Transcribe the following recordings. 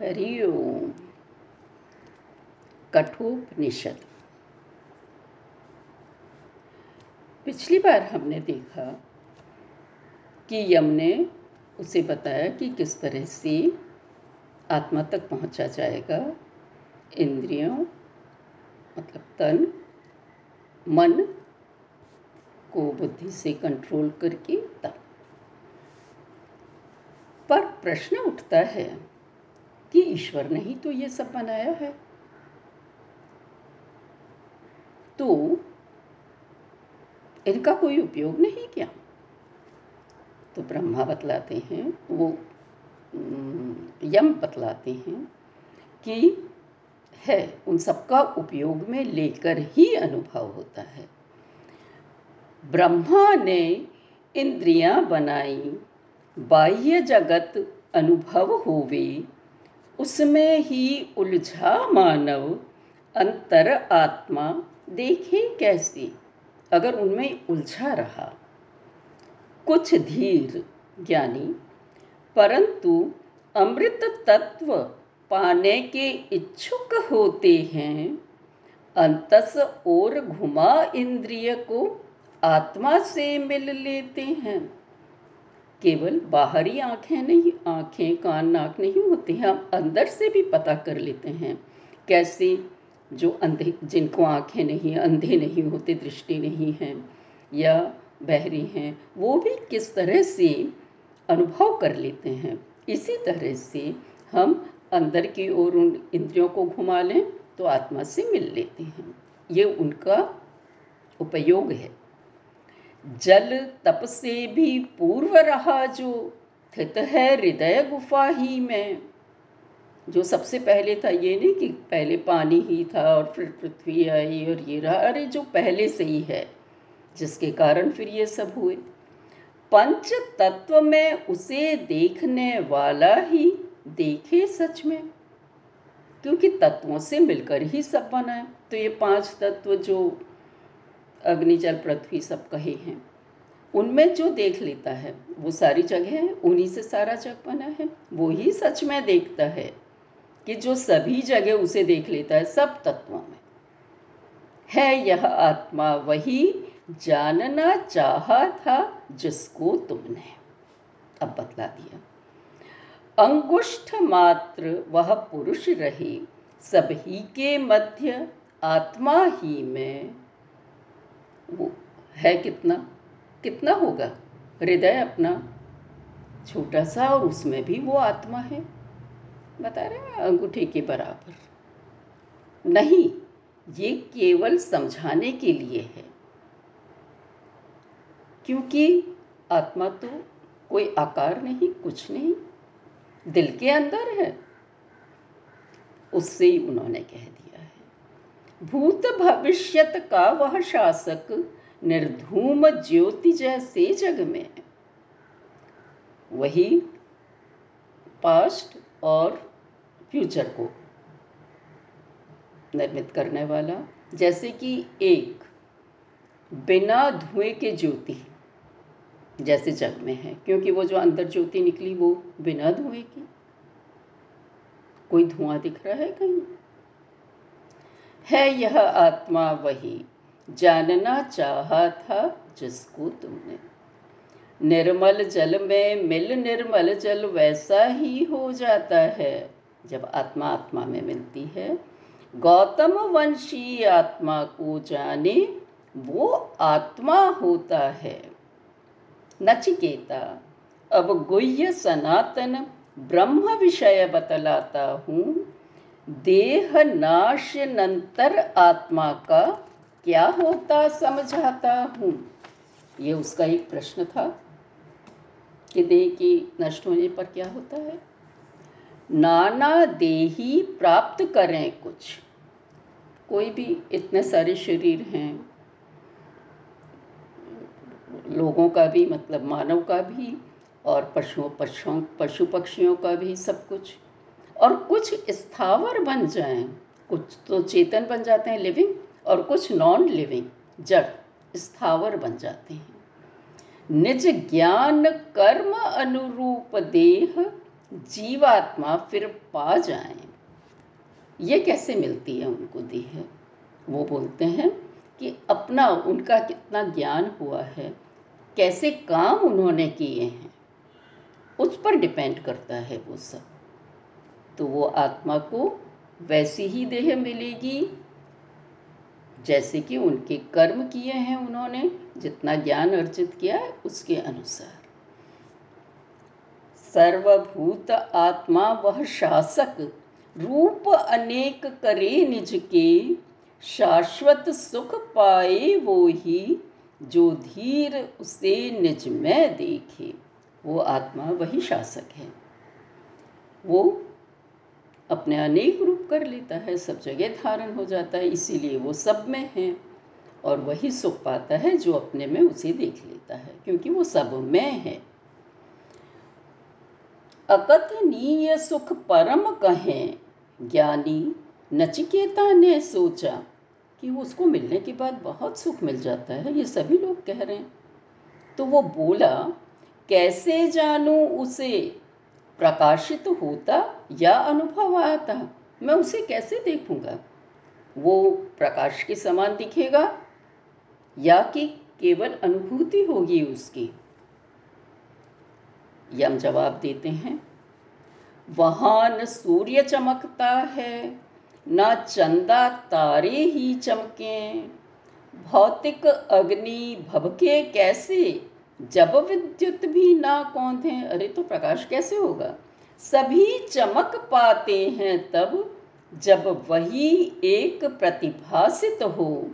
हरि ओम। कठोपनिषद। पिछली बार हमने देखा कि यम ने उसे बताया कि किस तरह से आत्मा तक पहुँचा जाएगा। इंद्रियों मतलब तन, मन को बुद्धि से कंट्रोल करके तक पर प्रश्न उठता है कि ईश्वर ने ही तो ये सब बनाया है। तो इनका कोई उपयोग नहीं क्या? तो ब्रह्मा बतलाते हैं, वो यम बतलाते हैं कि है, उन सबका उपयोग में लेकर ही अनुभव होता है। ब्रह्मा ने इंद्रियाँ बनाई, बाह्य जगत अनुभव होवे उसमें ही उलझा मानव अंतर आत्मा देखे कैसी? अगर उनमें उलझा रहा। कुछ धीर ज्ञानी, परंतु अमृत तत्व पाने के इच्छुक होते हैं। अंतस और घुमा इंद्रिय को आत्मा से मिल लेते हैं। केवल बाहरी आँखें नहीं, आँखें कान, नाक नहीं होते हैं हम अंदर से भी पता कर लेते हैं। कैसे? जो अंधे, जिनको आँखें नहीं, अंधे नहीं होते, दृष्टि नहीं है या बहरी हैं, वो भी किस तरह से अनुभव कर लेते हैं? इसी तरह से हम अंदर की ओर उन इंद्रियों को घुमा लें तो आत्मा से मिल लेते हैं। ये उनका उपयोग है। जल तप से भी पूर्व रहा जो, स्थित है हृदय गुफा ही में। जो सबसे पहले था ये नहीं कि पहले पानी ही था और फिर पृथ्वी आई और ये रहा। अरे जो पहले से ही है, जिसके कारण फिर ये सब हुए। पंच तत्व में उसे देखने वाला ही देखे सच में, क्योंकि तत्वों से मिलकर ही सब बना है। तो ये पाँच तत्व जो अग्नि जल पृथ्वी सब कहे हैं। उनमें जो देख लेता है, वो सारी जगह है, उन्हीं से सारा जग बना है, वो ही सच में देखता है कि जो सभी जगह उसे देख लेता है, सब तत्वों में। है यह आत्मा वही जानना चाहा था जिसको तुमने। अब बतला दिया। अंगुष्ठ मात्र वह पुरुष रहे, सभी के मध्य आत्मा ही में है कितना कितना होगा? हृदय अपना छोटा सा और उसमें भी वो आत्मा है। बता रहे हैं अंगूठे के बराबर। नहीं, ये केवल समझाने के लिए है। क्योंकि आत्मा तो कोई आकार नहीं, कुछ नहीं, दिल के अंदर है। उससे ही उन्होंने कह दिया है। भूत भविष्यत का वह शासक, निर्धूम ज्योति जैसे जग में। वही पास्ट और फ्यूचर को निर्मित करने वाला, जैसे कि एक बिना धुएँ के ज्योति जैसे जग में है, क्योंकि वो जो अंदर ज्योति निकली वो बिना धुएँ की। कोई धुआँ दिख रहा है कहीं? है यह आत्मा वही, जानना चाहा था जिसको तुमने। निर्मल जल में मिल निर्मल जल वैसा ही हो जाता है। जब आत्मा आत्मा में मिलती है, गौतम वंशी आत्मा को जाने वो आत्मा होता है। नचिकेता, अब गुह्य सनातन ब्रह्म विषय बतलाता हूँ देह नाश नंतर आत्मा का क्या होता समझाता हूँ? ये उसका एक प्रश्न था कि देह की नष्ट होने पर क्या होता है? नाना देही प्राप्त करें कुछ। कोई भी इतने सारे शरीर हैं, लोगों का भी मतलब मानव का भी, और पशुओं पशुओं पशु पक्षियों का भी सब कुछ। और कुछ स्थावर बन जाएँ। कुछ तो चेतन बन जाते हैं लिविंग और कुछ नॉन लिविंग जड़, स्थावर बन जाते हैं। निज ज्ञान, कर्म अनुरूप देह, जीवात्मा फिर पा जाए। ये कैसे मिलती है उनको देह? वो बोलते हैं कि अपना, उनका कितना ज्ञान हुआ है, कैसे काम उन्होंने किए हैं, उस पर डिपेंड करता है वो सब। तो वो आत्मा को वैसी ही देह मिलेगी, जैसे कि उनके कर्म किए हैं उन्होंने, जितना ज्ञान अर्जित किया है उसके अनुसार। सर्वभूत आत्मा वह शासक, रूप अनेक करे निज के, शाश्वत सुख पाए वो ही, जो धीर उसे निज में देखे। वो आत्मा वही शासक है। वो अपने अनेक रूप कर लेता है, सब जगह धारण हो जाता है, इसीलिए वो सब में है और वही सुख पाता है जो अपने में उसे देख लेता है, क्योंकि वो सब में है। अकथनीय सुख परम कहें, ज्ञानी नचिकेता ने सोचा कि उसको मिलने के बाद बहुत सुख मिल जाता है, ये सभी लोग कह रहे हैं। तो वो बोला, कैसे जानूं उसे? प्रकाशित होता या अनुभव आता, मैं उसे कैसे देखूँगा? वो प्रकाश के समान दिखेगा या कि केवल अनुभूति होगी उसकी? यम जवाब देते हैं वहाँ न सूर्य चमकता है, न चंदा तारे ही चमके। भौतिक अग्नि भबके कैसे जब विद्युत भी ना कौन थे? अरे तो प्रकाश कैसे होगा? सभी चमक पाते हैं तब, जब वही एक प्रतिभासित हो।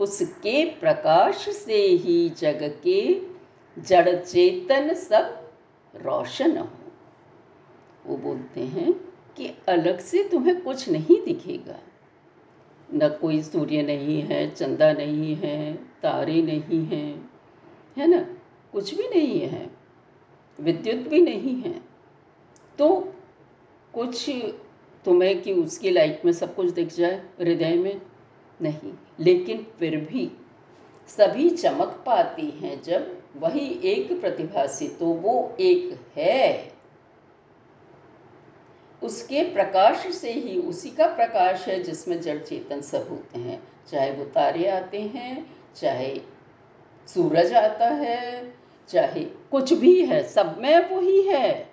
उसके प्रकाश से ही जग के जड़ चेतन सब रोशन हो। वो बोलते हैं कि अलग से तुम्हें कुछ नहीं दिखेगा। न कोई सूर्य नहीं है, चंदा नहीं है, तारे नहीं हैं, है ना? कुछ भी नहीं है, विद्युत भी नहीं है तो कुछ तुम्हें कि उसकी लाइफ में सब कुछ दिख जाए, हृदय में? नहीं। लेकिन फिर भी सभी चमक पाती हैं जब वही एक प्रतिभासी तो वो एक है। उसके प्रकाश से ही, उसी का प्रकाश है जिसमें जड़ चेतन सब होते हैं। चाहे वो तारे आते हैं, चाहे सूरज आता है, चाहे कुछ भी है, सब में वही है।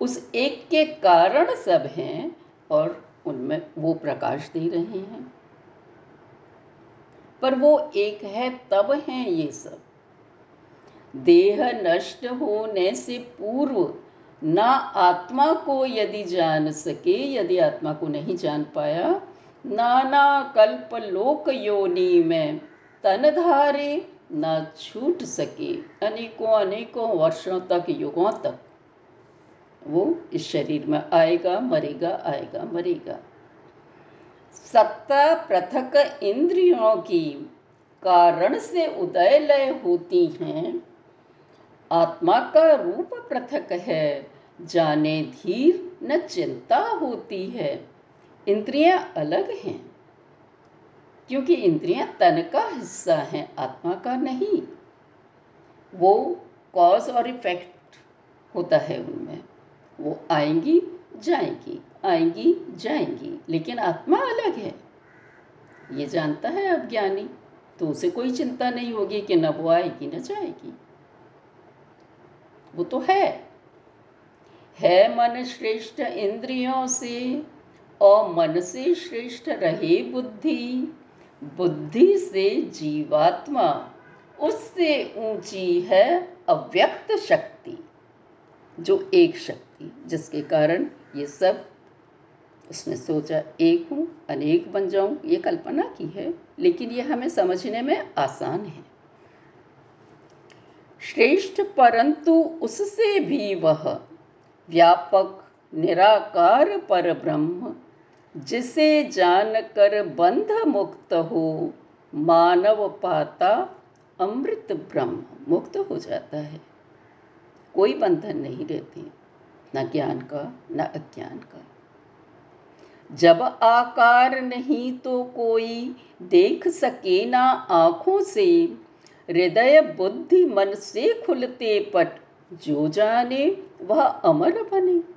उस एक के कारण सब हैं और उनमें वो प्रकाश दे रहे हैं। पर वो एक है, तब हैं ये सब। देह नष्ट होने से पूर्व ना आत्मा को यदि जान सके, यदि आत्मा को नहीं जान पाया, नाना कल्प लोक योनि में तन धारे न छूट सके अनेकों अनेकों वर्षों तक, युगों तक। वो इस शरीर में आएगा, मरेगा आएगा, मरेगा। सत्ता पृथक इंद्रियों की कारण से उदय लय होती हैं। आत्मा का रूप पृथक है, जाने धीर न चिंता होती है। इंद्रियाँ अलग हैं। क्योंकि इंद्रियाँ तन का हिस्सा हैं, आत्मा का नहीं। वो कॉज और इफ़ेक्ट होता है उनमें। वो आएँगी, जाएँगी आएँगी, जाएँगी, लेकिन आत्मा अलग है। ये जानता है अब ज्ञानी तो उसे कोई चिंता नहीं होगी कि न वो आएगी, न जाएगी। वो तो है। है मन श्रेष्ठ इंद्रियों से, और मन से श्रेष्ठ रहे बुद्धि। बुद्धि से जीवात्मा, उससे ऊँची है अव्यक्त शक्ति, जो एक शक्ति, जिसके कारण ये सब, उसने सोचा, एक हूँ, अनेक बन जाऊँ, ये कल्पना की है, लेकिन ये हमें समझने में आसान है। श्रेष्ठ परंतु उससे भी वह, व्यापक, निराकार पर ब्रह्म जिसे जानकर बंध मुक्त हो, मानव पाता अमृत ब्रह्म मुक्त हो जाता है। कोई बंधन नहीं रहती, न ज्ञान का, न अज्ञान का। जब आकार नहीं तो कोई देख सके ना आँखों से, हृदय बुद्धि मन से खुलते पट, जो जाने वह अमर बने।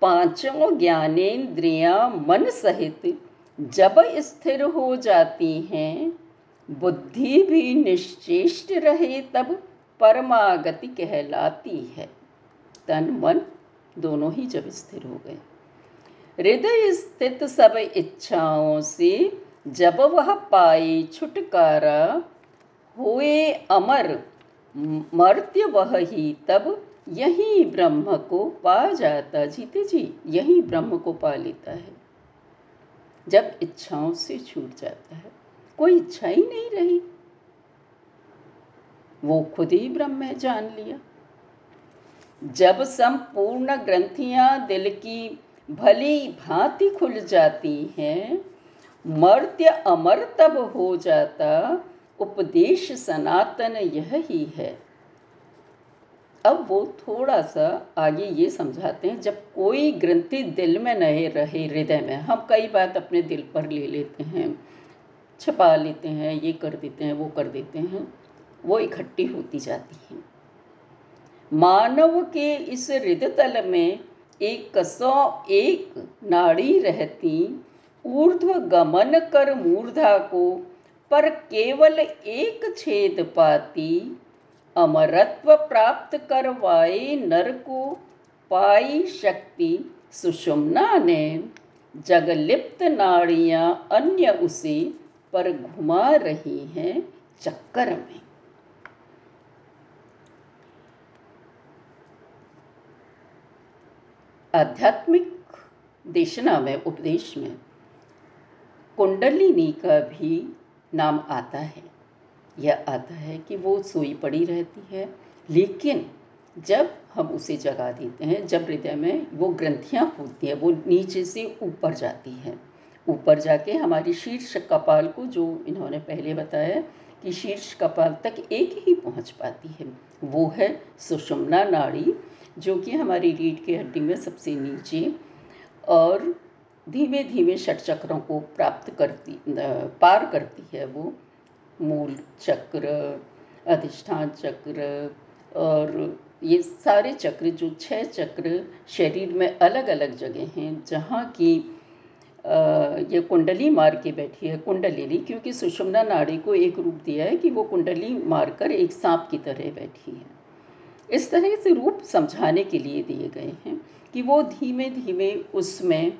पाँचों ज्ञानेन्द्रियाँ मन सहित जब स्थिर हो जाती हैं, बुद्धि भी निश्चेष्ट रहे तब परमागति कहलाती है। तन मन दोनों ही जब स्थिर हो गए। हृदय स्थित सब इच्छाओं से जब वह पाए छुटकारा, हुए अमर मर्त्य वह ही तब यही ब्रह्म को पा जाता जीते जी, यही ब्रह्म को पा लेता है। जब इच्छाओं से छूट जाता है, कोई इच्छा ही नहीं रही। वो खुद ही ब्रह्म है, जान लिया। जब संपूर्ण ग्रंथियाँ दिल की भली भांति खुल जाती हैं, मर्त्य अमर तब हो जाता। उपदेश सनातन यह ही है। अब वो थोड़ा सा आगे ये समझाते हैं, जब कोई ग्रंथि दिल में नहीं रहे, हृदय में, हम कई बात अपने दिल पर ले लेते हैं, छपा लेते हैं, ये कर देते हैं, वो कर देते हैं, वो इकट्ठी होती जाती हैं। मानव के इस हृदय तल में एक कसौ, एक नाड़ी रहती ऊर्ध्व गमन कर मूर्धा को पर केवल एक छेद पाती अमरत्व प्राप्त करवाए नर को पाई शक्ति सुषुम्ना ने। जगलिप्त नाड़ियाँ अन्य उसे पर घुमा रही हैं चक्कर में। आध्यात्मिक देशना में, उपदेश में कुंडलिनी का भी नाम आता है। यह आता है कि वो सोई पड़ी रहती है। लेकिन जब हम उसे जगा देते हैं, जब हृदय में वो ग्रंथियाँ फूटती हैं, वो नीचे से ऊपर जाती हैं। ऊपर जाके हमारी शीर्ष कपाल को, जो इन्होंने पहले बताया कि शीर्ष कपाल तक एक ही पहुँच पाती है, वो है सुषुम्ना नाड़ी, जो कि हमारी रीढ़ की हड्डी में सबसे नीचे और धीमे धीमे षट चक्रों को प्राप्त करती पार करती है वो। मूल चक्र, अधिष्ठान चक्र और ये सारे चक्र, जो छह चक्र शरीर में अलग अलग जगह हैं, जहाँ की ये कुंडली मार के बैठी है कुंडलिनी क्योंकि सुषुम्ना नाड़ी को एक रूप दिया है कि वो कुंडली मारकर एक सांप की तरह बैठी है। इस तरह से रूप समझाने के लिए दिए गए हैं कि वो धीमे धीमे उसमें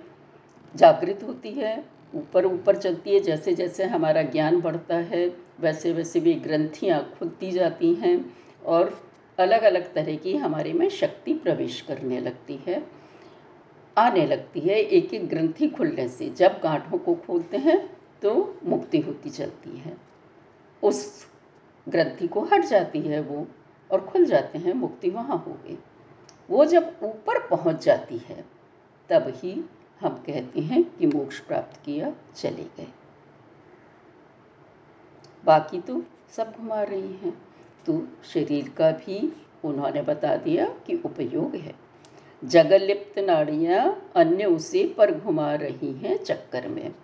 जागृत होती है ऊपर ऊपर चलती है, जैसे जैसे हमारा ज्ञान बढ़ता है, वैसे वैसे भी ग्रंथियाँ खुलती जाती हैं और अलग अलग तरह की हमारे में शक्ति प्रवेश करने लगती है, आने लगती है। एक एक ग्रंथि खुलने से जब गांठों को खोलते हैं तो मुक्ति होती चलती है। उस ग्रंथि को हट जाती है वो और खुल जाते हैं, मुक्ति वहाँ हो गई वो जब ऊपर पहुँच जाती है, तब ही हम कहते हैं कि मोक्ष प्राप्त किया चले गए। बाकी तो सब घुमा रही हैं। तो शरीर का भी उन्होंने बता दिया कि उपयोग है। जगलिप्त नाड़ियाँ अन्य उसे पर घुमा रही हैं चक्कर में।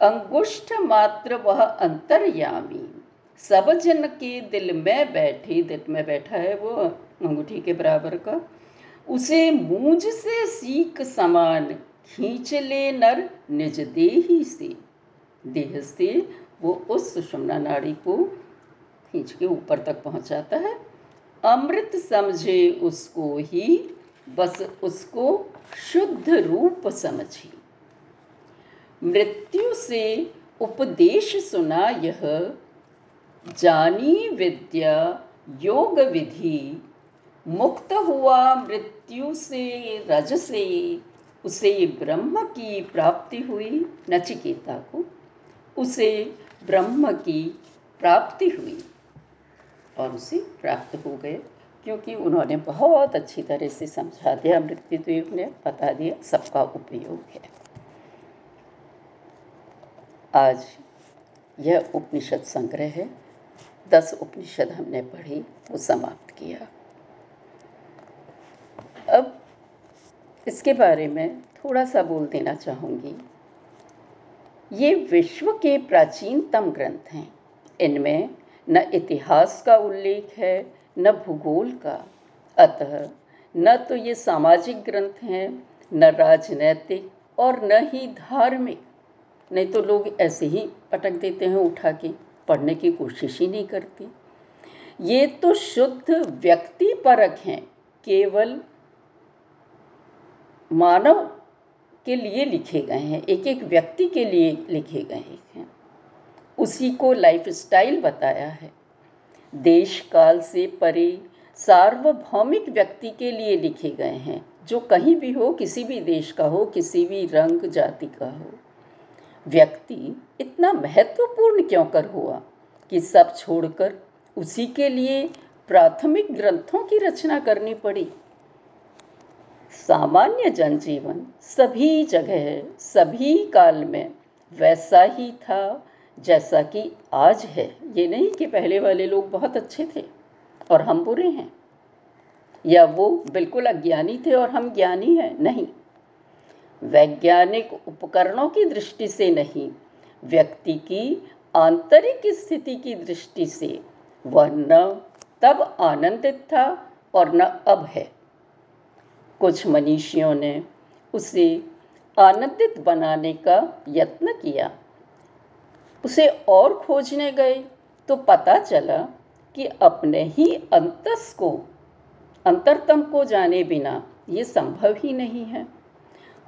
अंगुष्ठ मात्र वह अंतर्यामी। सब जन के दिल में बैठे, दिल में बैठा है वो अंगूठी के बराबर का। उसे मूंज से सीख समान खींच ले नर निज देही से। देह से वो उस सुषमना नाड़ी को खींच के ऊपर तक पहुंचाता है। अमृत समझे उसको ही, बस उसको शुद्ध रूप समझी। मृत्यु से उपदेश सुना यह, जानी विद्या योग विधि, मुक्त हुआ मृत्यु से रज से। उसे ब्रह्म की प्राप्ति हुई, नचिकेता को, उसे ब्रह्म की प्राप्ति हुई। और उसे प्राप्त हो गए क्योंकि उन्होंने बहुत अच्छी तरह से समझा दिया मृत्युदेव ने बता दिया, सबका उपयोग है। आज यह उपनिषद संग्रह है, दस उपनिषद हमने पढ़ी, वो समाप्त किया। अब इसके बारे में थोड़ा सा बोल देना चाहूँगी। ये विश्व के प्राचीनतम ग्रंथ हैं। इनमें न इतिहास का उल्लेख है, न भूगोल का। अतः न तो ये सामाजिक ग्रंथ हैं, न राजनैतिक और न ही धार्मिक। नहीं तो लोग ऐसे ही पटक देते हैं उठा के, पढ़ने की कोशिश ही नहीं करते। ये तो शुद्ध व्यक्ति परक हैं, केवल मानव के लिए लिखे गए हैं एक एक व्यक्ति के लिए लिखे गए हैं। उसी को लाइफ स्टाइल बताया है। देश काल से परे सार्वभौमिक व्यक्ति के लिए लिखे गए हैं, जो कहीं भी हो, किसी भी देश का हो, किसी भी रंग, जाति का हो। व्यक्ति इतना महत्वपूर्ण क्यों कर हुआ कि सब छोड़कर उसी के लिए प्राथमिक ग्रंथों की रचना करनी पड़ी? सामान्य जनजीवन सभी जगह, सभी काल में वैसा ही था जैसा कि आज है। ये नहीं कि पहले वाले लोग बहुत अच्छे थे और हम बुरे हैं। या वो बिल्कुल अज्ञानी थे और हम ज्ञानी हैं? नहीं। वैज्ञानिक उपकरणों की दृष्टि से नहीं, व्यक्ति की आंतरिक स्थिति की दृष्टि से। वह न तब आनंदित था और न अब है। कुछ मनीषियों ने उसे आनंदित बनाने का यत्न किया। उसे और खोजने गए तो पता चला कि अपने ही अंतस को, अंतरतम को जाने बिना ये संभव ही नहीं है।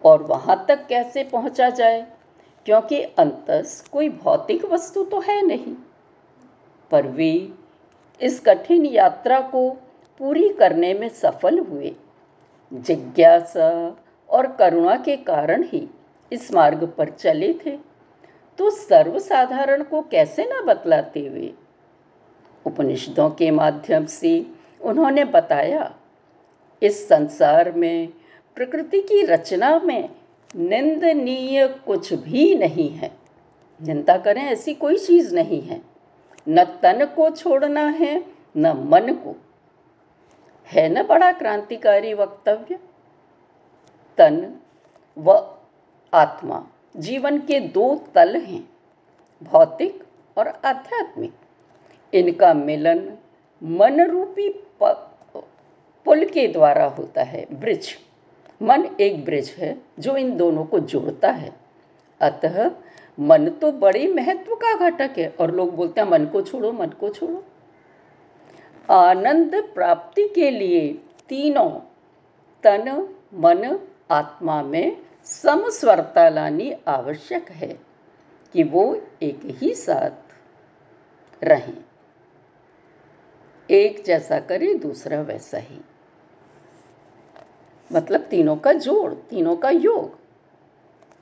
और वहाँ तक कैसे पहुँचा जाए? क्योंकि अंतस कोई भौतिक वस्तु तो है नहीं। पर वे इस कठिन यात्रा को पूरी करने में सफल हुए। जिज्ञासा और करुणा के कारण ही इस मार्ग पर चले थे। तो सर्वसाधारण को कैसे न बतलाते हुए उपनिषदों के माध्यम से उन्होंने बताया, इस संसार में, प्रकृति की रचना में निंदनीय कुछ भी नहीं है। चिंता करें, ऐसी कोई चीज़ नहीं है। न तन को छोड़ना है, न मन को। है न बड़ा क्रांतिकारी वक्तव्य? तन व आत्मा जीवन के दो तल हैं, भौतिक और आध्यात्मिक। इनका मिलन मन रूपी पुल के द्वारा होता है, ब्रिज। मन एक ब्रिज है जो इन दोनों को जोड़ता है। अतः मन तो बड़े महत्व का घटक है और लोग बोलते हैं, मन को छोड़ो, मन को छोड़ो। आनंद प्राप्ति के लिए तीनों तन, मन, आत्मा में समस्वरता लानी आवश्यक है कि वो एक ही साथ रहें। एक जैसा करे, दूसरा वैसा ही। मतलब तीनों का जोड़, तीनों का योग।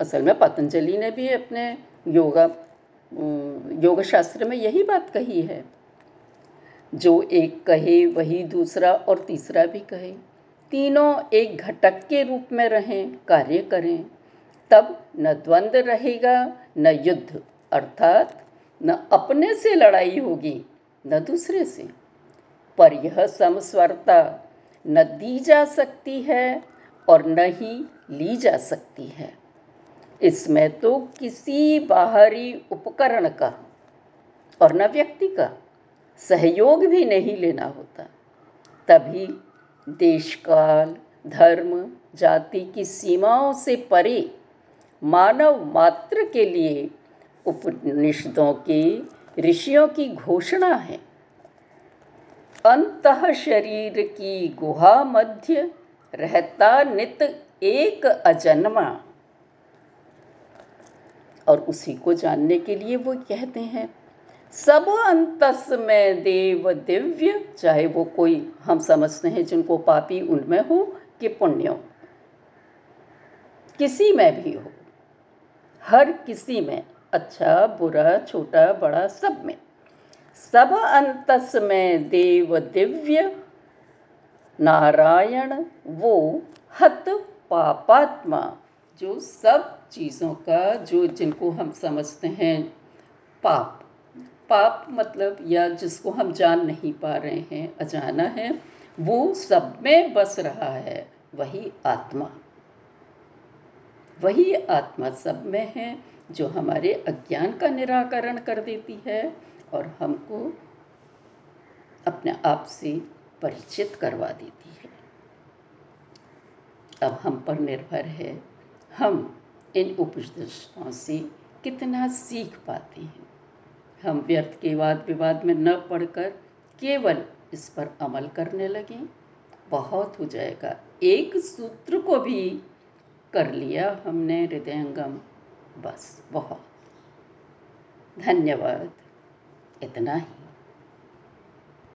असल में पतंजलि ने भी अपने योगा योग शास्त्र में यही बात कही है। जो एक कहे, वही दूसरा और तीसरा भी कहे। तीनों एक घटक के रूप में रहें, कार्य करें। तब न द्वंद्व रहेगा, न युद्ध, अर्थात न अपने से लड़ाई होगी, न दूसरे से। पर यह समस्वरता न दी जा सकती है और न ही ली जा सकती है। इसमें तो किसी बाहरी उपकरण का और न व्यक्ति का सहयोग भी नहीं लेना होता। तभी देश काल धर्म, जाति की सीमाओं से परे मानव मात्र के लिए उपनिषदों के ऋषियों की घोषणा है। अंत शरीर की गुहा मध्य रहता नित एक अजन्मा। और उसी को जानने के लिए वो कहते हैं सब अंतस में देव दिव्य, चाहे वो कोई हम समझते हैं जिनको पापी उनमें हो कि पुण्य किसी में भी हो, हर किसी में अच्छा बुरा, छोटा, बड़ा, सब में। सब अंतस में देव दिव्य, नारायण, वो हत पापात्मा, जो सब चीज़ों का, जो जिनको हम समझते हैं, पाप। पाप मतलब या जिसको हम जान नहीं पा रहे हैं, अजाना है, वो सब में बस रहा है, वही आत्मा। वही आत्मा सब में है, जो हमारे अज्ञान का निराकरण कर देती है और हमको अपने आप से परिचित करवा देती है। अब हम पर निर्भर है, हम इन उपदेशों से कितना सीख पाते हैं। हम व्यर्थ के वाद विवाद में न पढ़कर केवल इस पर अमल करने लगें। बहुत हो जाएगा। एक सूत्र को भी कर लिया हमने हृदयंगम। बस, बहुत। धन्यवाद। इतना ही।